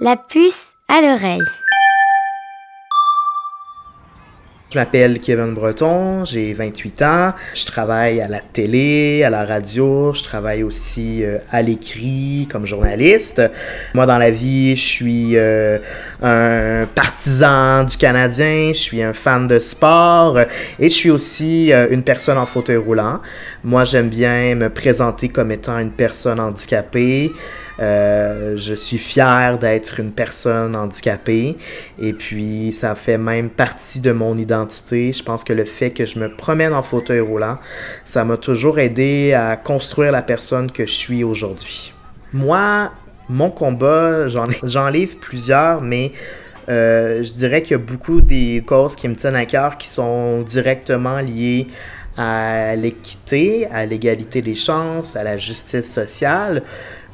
La puce à l'oreille. Je m'appelle Kevin Breton, j'ai 28 ans. Je travaille à la télé, à la radio, je travaille aussi euh, à l'écrit comme journaliste. Moi, dans la vie, je suis euh, un partisan du Canadien, je suis un fan de sport et je suis aussi euh, une personne en fauteuil roulant. Moi, j'aime bien me présenter comme étant une personne handicapée. Euh, je suis fier d'être une personne handicapée et puis ça fait même partie de mon identité. Je pense que le fait que je me promène en fauteuil roulant, ça m'a toujours aidé à construire la personne que je suis aujourd'hui. Moi, mon combat, j'en livre plusieurs, mais euh, je dirais qu'il y a beaucoup des causes qui me tiennent à cœur qui sont directement liées à l'équité, à l'égalité des chances, à la justice sociale.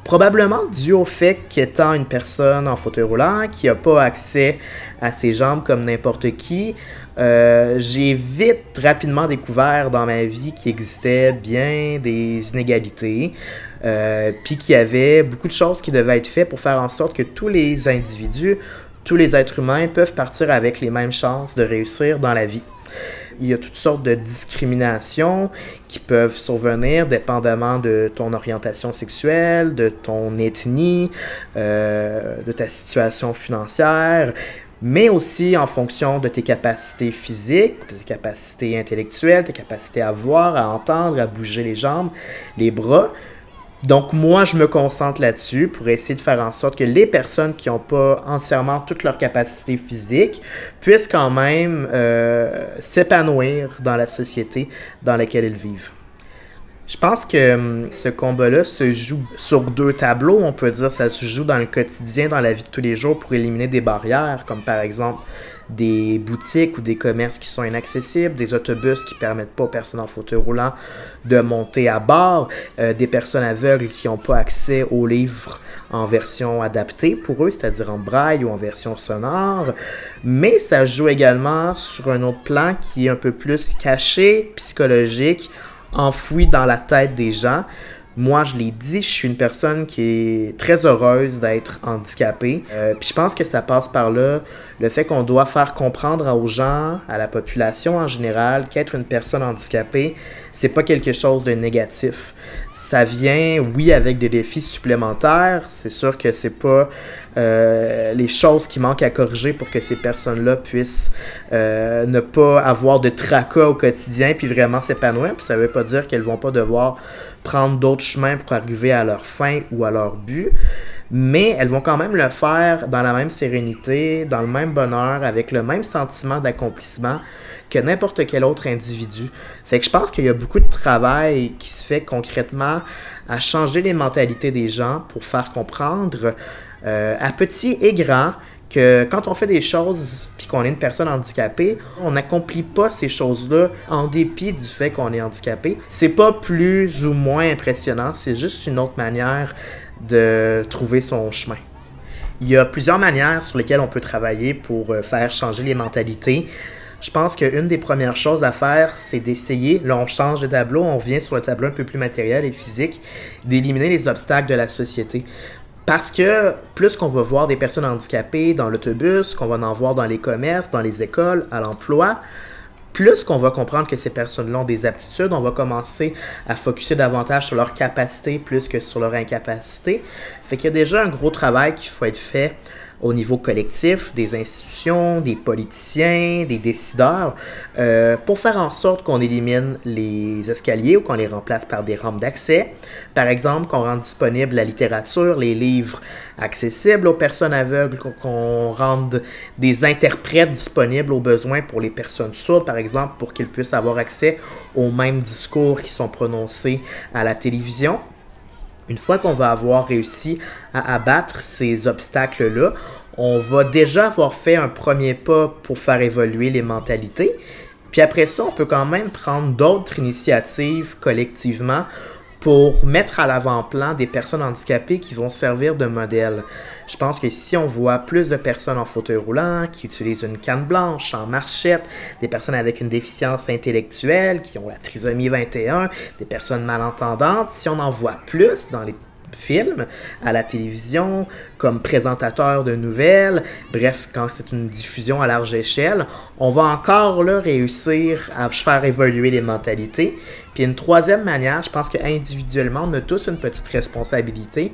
Probablement dû au fait qu'étant une personne en fauteuil roulant, qui n'a pas accès à ses jambes comme n'importe qui, euh, j'ai vite, rapidement découvert dans ma vie qu'il existait bien des inégalités, euh, puis qu'il y avait beaucoup de choses qui devaient être faites pour faire en sorte que tous les individus, tous les êtres humains peuvent partir avec les mêmes chances de réussir dans la vie. Il y a toutes sortes de discriminations qui peuvent survenir dépendamment de ton orientation sexuelle, de ton ethnie, euh, de ta situation financière, mais aussi en fonction de tes capacités physiques, de tes capacités intellectuelles, tes capacités à voir, à entendre, à bouger les jambes, les bras. Donc moi, je me concentre là-dessus pour essayer de faire en sorte que les personnes qui n'ont pas entièrement toutes leurs capacités physiques puissent quand même euh, s'épanouir dans la société dans laquelle ils vivent. Je pense que hum, ce combat-là se joue sur deux tableaux. On peut dire ça se joue dans le quotidien, dans la vie de tous les jours pour éliminer des barrières, comme par exemple des boutiques ou des commerces qui sont inaccessibles, des autobus qui permettent pas aux personnes en fauteuil roulant de monter à bord, euh, des personnes aveugles qui n'ont pas accès aux livres en version adaptée pour eux, c'est-à-dire en braille ou en version sonore. Mais ça joue également sur un autre plan qui est un peu plus caché, psychologique, enfoui dans la tête des gens. Moi, je l'ai dit, je suis une personne qui est très heureuse d'être handicapée. Euh, puis je pense que ça passe par là le fait qu'on doit faire comprendre aux gens, à la population en général, qu'être une personne handicapée, c'est pas quelque chose de négatif. Ça vient, oui, avec des défis supplémentaires. C'est sûr que c'est pas euh, les choses qui manquent à corriger pour que ces personnes-là puissent euh, ne pas avoir de tracas au quotidien puis vraiment s'épanouir. Puis ça veut pas dire qu'elles vont pas devoir prendre d'autres chemins pour arriver à leur fin ou à leur but. Mais elles vont quand même le faire dans la même sérénité, dans le même bonheur, avec le même sentiment d'accomplissement que n'importe quel autre individu. Fait que je pense qu'il y a beaucoup de travail qui se fait concrètement à changer les mentalités des gens pour faire comprendre euh, à petit et grand que quand on fait des choses puis qu'on est une personne handicapée, on n'accomplit pas ces choses-là en dépit du fait qu'on est handicapé. C'est pas plus ou moins impressionnant, c'est juste une autre manière de trouver son chemin. Il y a plusieurs manières sur lesquelles on peut travailler pour euh, faire changer les mentalités. Je pense qu'une des premières choses à faire, c'est d'essayer, là on change de tableau, on vient sur le tableau un peu plus matériel et physique, d'éliminer les obstacles de la société. Parce que plus qu'on va voir des personnes handicapées dans l'autobus, qu'on va en voir dans les commerces, dans les écoles, à l'emploi, plus qu'on va comprendre que ces personnes-là ont des aptitudes, on va commencer à focuser davantage sur leurs capacités plus que sur leur incapacité. Fait qu'il y a déjà un gros travail qu'il faut être fait au niveau collectif, des institutions, des politiciens, des décideurs, euh, pour faire en sorte qu'on élimine les escaliers ou qu'on les remplace par des rampes d'accès. Par exemple, qu'on rende disponible la littérature, les livres accessibles aux personnes aveugles, qu'on rende des interprètes disponibles aux besoins pour les personnes sourdes, par exemple, pour qu'ils puissent avoir accès aux mêmes discours qui sont prononcés à la télévision. Une fois qu'on va avoir réussi à abattre ces obstacles-là, on va déjà avoir fait un premier pas pour faire évoluer les mentalités. Puis après ça, on peut quand même prendre d'autres initiatives collectivement pour mettre à l'avant-plan des personnes handicapées qui vont servir de modèle. Je pense que si on voit plus de personnes en fauteuil roulant qui utilisent une canne blanche, en marchette, des personnes avec une déficience intellectuelle, qui ont la trisomie 21, des personnes malentendantes, si on en voit plus dans les film, à la télévision, comme présentateur de nouvelles, bref, quand c'est une diffusion à large échelle, on va encore là réussir à faire évoluer les mentalités. Puis une troisième manière, je pense qu'individuellement, on a tous une petite responsabilité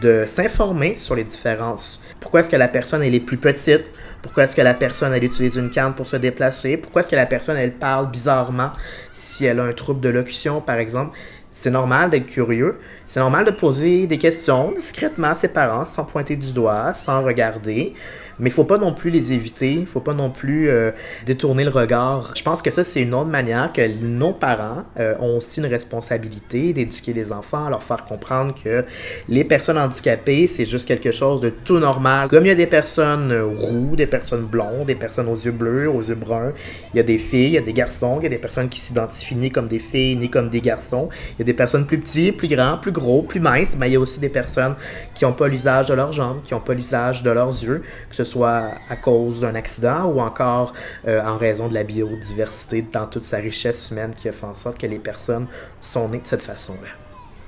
de s'informer sur les différences. Pourquoi est-ce que la personne elle est plus petite? Pourquoi est-ce que la personne utilise une canne pour se déplacer? Pourquoi est-ce que la personne elle parle bizarrement si elle a un trouble de locution par exemple? C'est normal d'être curieux. C'est normal de poser des questions discrètement à ses parents sans pointer du doigt, sans regarder. Mais il faut pas non plus les éviter, il faut pas non plus euh, détourner le regard. Je pense que ça, c'est une autre manière que nos parents euh, ont aussi une responsabilité d'éduquer les enfants, leur faire comprendre que les personnes handicapées, c'est juste quelque chose de tout normal. Comme il y a des personnes euh, roux, des personnes blondes, des personnes aux yeux bleus, aux yeux bruns, il y a des filles, il y a des garçons, il y a des personnes qui s'identifient ni comme des filles, ni comme des garçons. Des personnes plus petits, plus grands, plus gros, plus minces, mais il y a aussi des personnes qui n'ont pas l'usage de leurs jambes, qui n'ont pas l'usage de leurs yeux, que ce soit à cause d'un accident ou encore euh, en raison de la biodiversité dans toute sa richesse humaine qui a fait en sorte que les personnes sont nées de cette façon-là.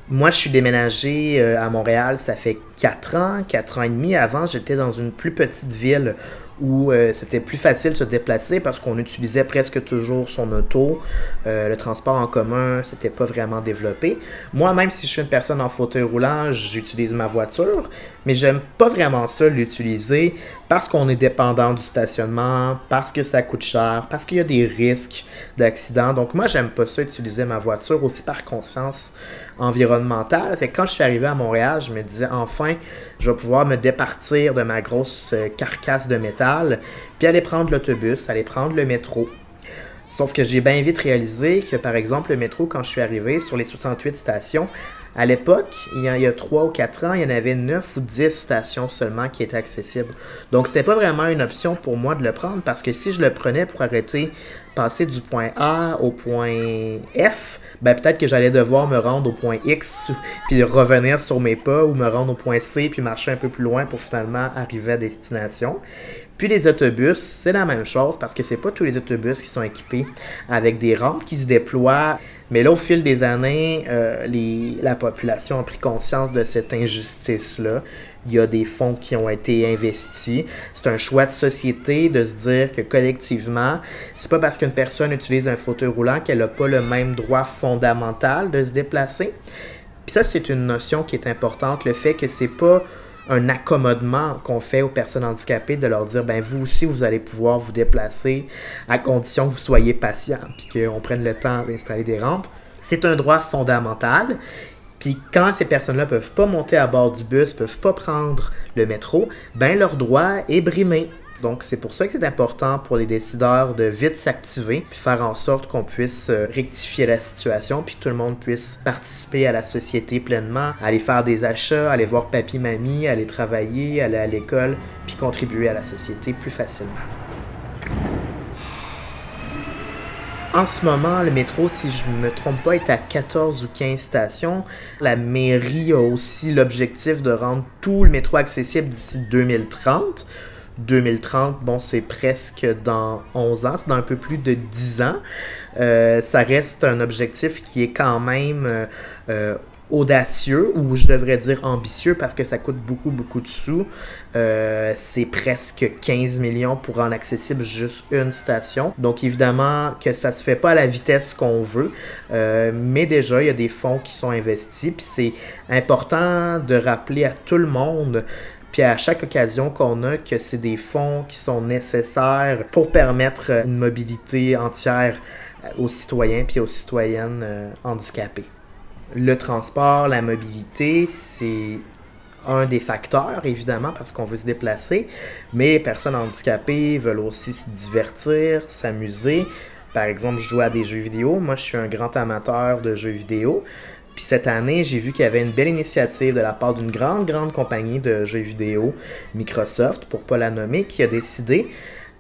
Moi, je suis déménagé euh, à Montréal, ça fait 4 ans, 4 ans et demi. Avant, j'étais dans une plus petite ville où euh, c'était plus facile de se déplacer parce qu'on utilisait presque toujours son auto. Euh, le transport en commun, c'était pas vraiment développé. Moi, même si je suis une personne en fauteuil roulant, j'utilise ma voiture, mais j'aime pas vraiment ça l'utiliser parce qu'on est dépendant du stationnement, parce que ça coûte cher, parce qu'il y a des risques d'accident. Donc moi, j'aime pas ça utiliser ma voiture aussi par conscience environnementale. Fait que quand je suis arrivé à Montréal, je me disais enfin, je vais pouvoir me départir de ma grosse euh, carcasse de métal, puis aller prendre l'autobus, aller prendre le métro. Sauf que j'ai bien vite réalisé que, par exemple, le métro, quand je suis arrivé sur les 68 stations, à l'époque, il y a, 3 ou 4 ans, il y en avait 9 ou 10 stations seulement qui étaient accessibles. Donc, c'était pas vraiment une option pour moi de le prendre parce que si je le prenais pour arrêter, passer du point A au point F, ben peut-être que j'allais devoir me rendre au point X puis revenir sur mes pas ou me rendre au point C puis marcher un peu plus loin pour finalement arriver à destination. Puis les autobus, c'est la même chose parce que c'est pas tous les autobus qui sont équipés avec des rampes qui se déploient. Mais là, au fil des années, euh, les, la population a pris conscience de cette injustice-là. Il y a des fonds qui ont été investis. C'est un choix de société de se dire que collectivement, c'est pas parce qu'une personne utilise un fauteuil roulant qu'elle n'a pas le même droit fondamental de se déplacer. Puis ça, c'est une notion qui est importante, le fait que c'est pas un accommodement qu'on fait aux personnes handicapées de leur dire ben vous aussi vous allez pouvoir vous déplacer à condition que vous soyez patient puis qu'on prenne le temps d'installer des rampes. C'est un droit fondamental. Puis quand ces personnes-là peuvent pas monter à bord du bus, peuvent pas prendre le métro, ben leur droit est brimé. Donc, c'est pour ça que c'est important pour les décideurs de vite s'activer, puis faire en sorte qu'on puisse euh, rectifier la situation, puis que tout le monde puisse participer à la société pleinement, aller faire des achats, aller voir papy, mamie, aller travailler, aller à l'école, puis contribuer à la société plus facilement. En ce moment, le métro, si je ne me trompe pas, est à 14 ou 15 stations. La mairie a aussi l'objectif de rendre tout le métro accessible d'ici 2030. 2030, bon, c'est presque dans 11 ans, c'est dans un peu plus de 10 ans. Euh, ça reste un objectif qui est quand même euh, euh, audacieux, ou je devrais dire ambitieux, parce que ça coûte beaucoup, beaucoup de sous. c'est presque 15 millions pour rendre accessible juste une station. Donc évidemment que ça se fait pas à la vitesse qu'on veut, mais déjà il y a des fonds qui sont investis, puis c'est important de rappeler à tout le monde puis à chaque occasion qu'on a, que c'est des fonds qui sont nécessaires pour permettre une mobilité entière aux citoyens puis aux citoyennes euh, handicapés. Le transport, la mobilité, c'est un des facteurs, évidemment, parce qu'on veut se déplacer, mais les personnes handicapées veulent aussi se divertir, s'amuser. Par exemple, jouer à des jeux vidéo. Moi, je suis un grand amateur de jeux vidéo. Puis cette année, j'ai vu qu'il y avait une belle initiative de la part d'une grande, grande compagnie de jeux vidéo, Microsoft, pour pas la nommer, qui a décidé,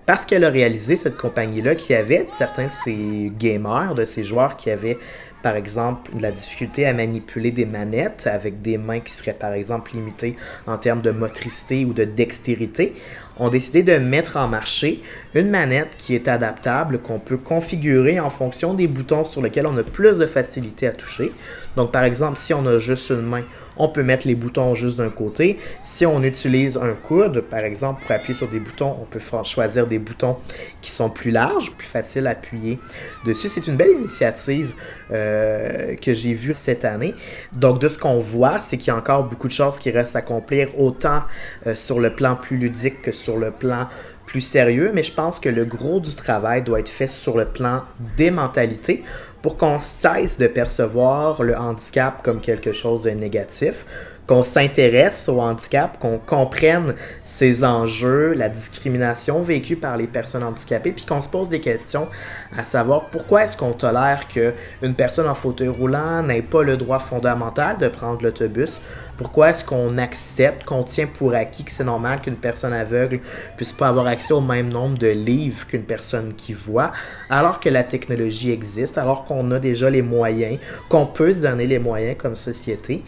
parce qu'elle a réalisé cette compagnie-là, qui avait certains de ses gamers, de ses joueurs qui avaient, par exemple, de la difficulté à manipuler des manettes avec des mains qui seraient, par exemple, limitées en termes de motricité ou de dextérité, ont décidé de mettre en marché une manette qui est adaptable, qu'on peut configurer en fonction des boutons sur lesquels on a plus de facilité à toucher. Donc, par exemple, si on a juste une main, on peut mettre les boutons juste d'un côté. Si on utilise un coude, par exemple, pour appuyer sur des boutons, on peut choisir des boutons qui sont plus larges, plus faciles à appuyer dessus. C'est une belle initiative euh, que j'ai vue cette année. Donc, de ce qu'on voit, c'est qu'il y a encore beaucoup de choses qui restent à accomplir, autant euh, sur le plan plus ludique que sur le plan plus sérieux, mais je pense que le gros du travail doit être fait sur le plan des mentalités pour qu'on cesse de percevoir le handicap comme quelque chose de négatif, qu'on s'intéresse au handicap, qu'on comprenne ses enjeux, la discrimination vécue par les personnes handicapées, puis qu'on se pose des questions à savoir pourquoi est-ce qu'on tolère qu'une personne en fauteuil roulant n'ait pas le droit fondamental de prendre l'autobus, pourquoi est-ce qu'on accepte, qu'on tient pour acquis que c'est normal qu'une personne aveugle puisse pas avoir accès au même nombre de livres qu'une personne qui voit, alors que la technologie existe, alors qu'on a déjà les moyens, qu'on peut se donner les moyens comme société?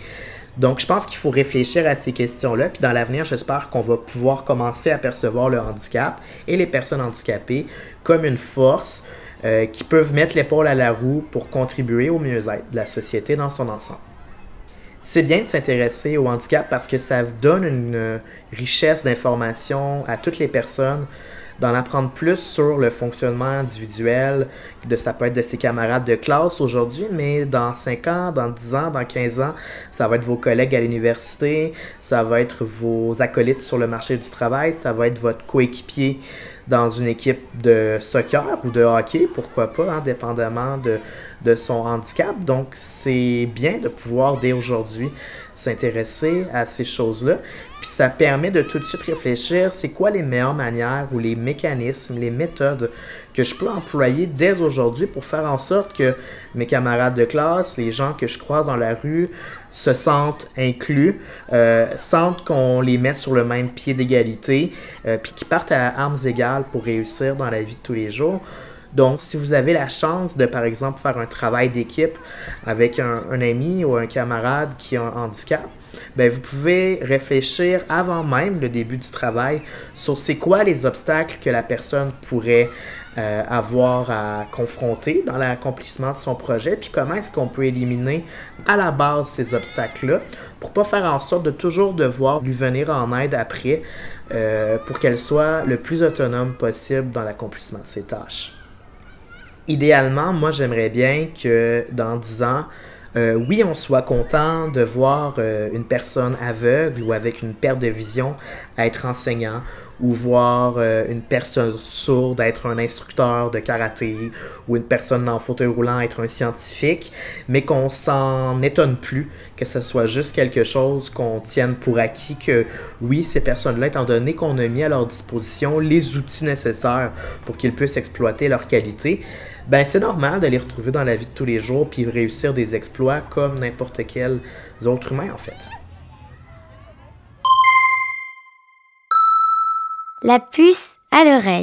Donc, je pense qu'il faut réfléchir à ces questions-là. Puis dans l'avenir, j'espère qu'on va pouvoir commencer à percevoir le handicap et les personnes handicapées comme une force euh, qui peuvent mettre l'épaule à la roue pour contribuer au mieux-être de la société dans son ensemble. C'est bien de s'intéresser au handicap parce que ça donne une euh, richesse d'informations à toutes les personnes d'en apprendre plus sur le fonctionnement individuel, de ça peut être de ses camarades de classe aujourd'hui, mais dans 5 ans, dans 10 ans, dans 15 ans, ça va être vos collègues à l'université, ça va être vos acolytes sur le marché du travail, ça va être votre coéquipier dans une équipe de soccer ou de hockey, pourquoi pas, hein, dépendamment de, de son handicap. Donc, c'est bien de pouvoir, dès aujourd'hui, s'intéresser à ces choses-là. Puis ça permet de tout de suite réfléchir, c'est quoi les meilleures manières ou les mécanismes, les méthodes que je peux employer dès aujourd'hui pour faire en sorte que mes camarades de classe, les gens que je croise dans la rue, se sentent inclus, euh, sentent qu'on les met sur le même pied d'égalité, euh, puis qu'ils partent à armes égales pour réussir dans la vie de tous les jours. Donc, si vous avez la chance de, par exemple, faire un travail d'équipe avec un, ami ou un camarade qui a un handicap, ben, vous pouvez réfléchir avant même le début du travail sur c'est quoi les obstacles que la personne pourrait euh, avoir à confronter dans l'accomplissement de son projet, puis comment est-ce qu'on peut éliminer à la base ces obstacles-là pour pas faire en sorte de toujours devoir lui venir en aide après euh, pour qu'elle soit le plus autonome possible dans l'accomplissement de ses tâches. Idéalement, moi j'aimerais bien que dans 10 ans, euh, oui, on soit content de voir une personne aveugle ou avec une perte de vision être enseignant ou voir euh, une personne sourde être un instructeur de karaté ou une personne en fauteuil roulant être un scientifique, mais qu'on s'en étonne plus, que ce soit juste quelque chose qu'on tienne pour acquis que oui, ces personnes-là, étant donné qu'on a mis à leur disposition les outils nécessaires pour qu'ils puissent exploiter leur qualité, ben c'est normal de les retrouver dans la vie de tous les jours puis réussir des exploits comme n'importe quel autre humain en fait. La puce à l'oreille.